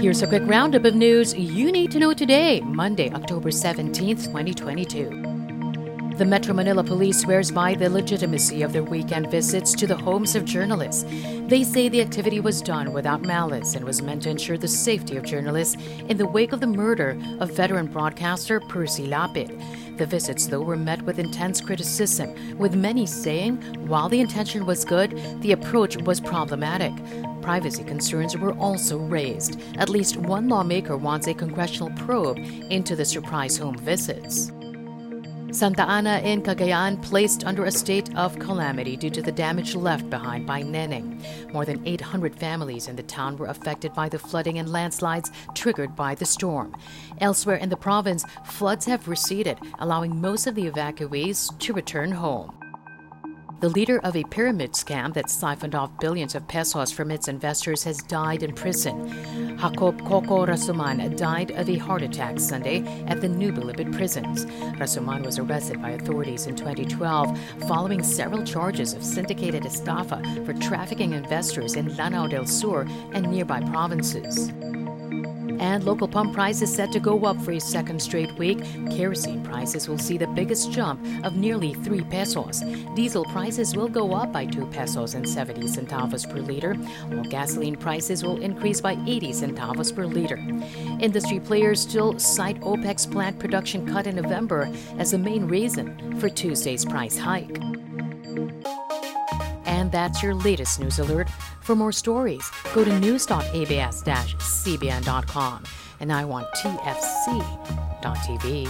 Here's a quick roundup of news you need to know today, Monday, October 17, 2022. The Metro Manila Police swears by the legitimacy of their weekend visits to the homes of journalists. They say the activity was done without malice and was meant to ensure the safety of journalists in the wake of the murder of veteran broadcaster Percy Lapid. The visits, though, were met with intense criticism, with many saying while the intention was good, the approach was problematic. Privacy concerns were also raised. At least one lawmaker wants a congressional probe into the surprise home visits. Santa Ana in Cagayan placed under a state of calamity due to the damage left behind by Neneng. More than 800 families in the town were affected by the flooding and landslides triggered by the storm. Elsewhere in the province, floods have receded, allowing most of the evacuees to return home. The leader of a pyramid scam that siphoned off billions of pesos from its investors has died in prison. Jacob Coco Rasuman died of a heart attack Sunday at the New Bilibid prisons. Rasuman was arrested by authorities in 2012 following several charges of syndicated estafa for trafficking investors in Lanao del Sur and nearby provinces. And local pump prices set to go up for a second straight week. Kerosene prices will see the biggest jump of nearly 3 pesos. Diesel prices will go up by 2 pesos and 70 centavos per liter, while gasoline prices will increase by 80 centavos per liter. Industry players still cite OPEC's plant production cut in November as the main reason for Tuesday's price hike. And that's your latest news alert. For more stories, go to news.abs-cbn.com and I want TFC.tv.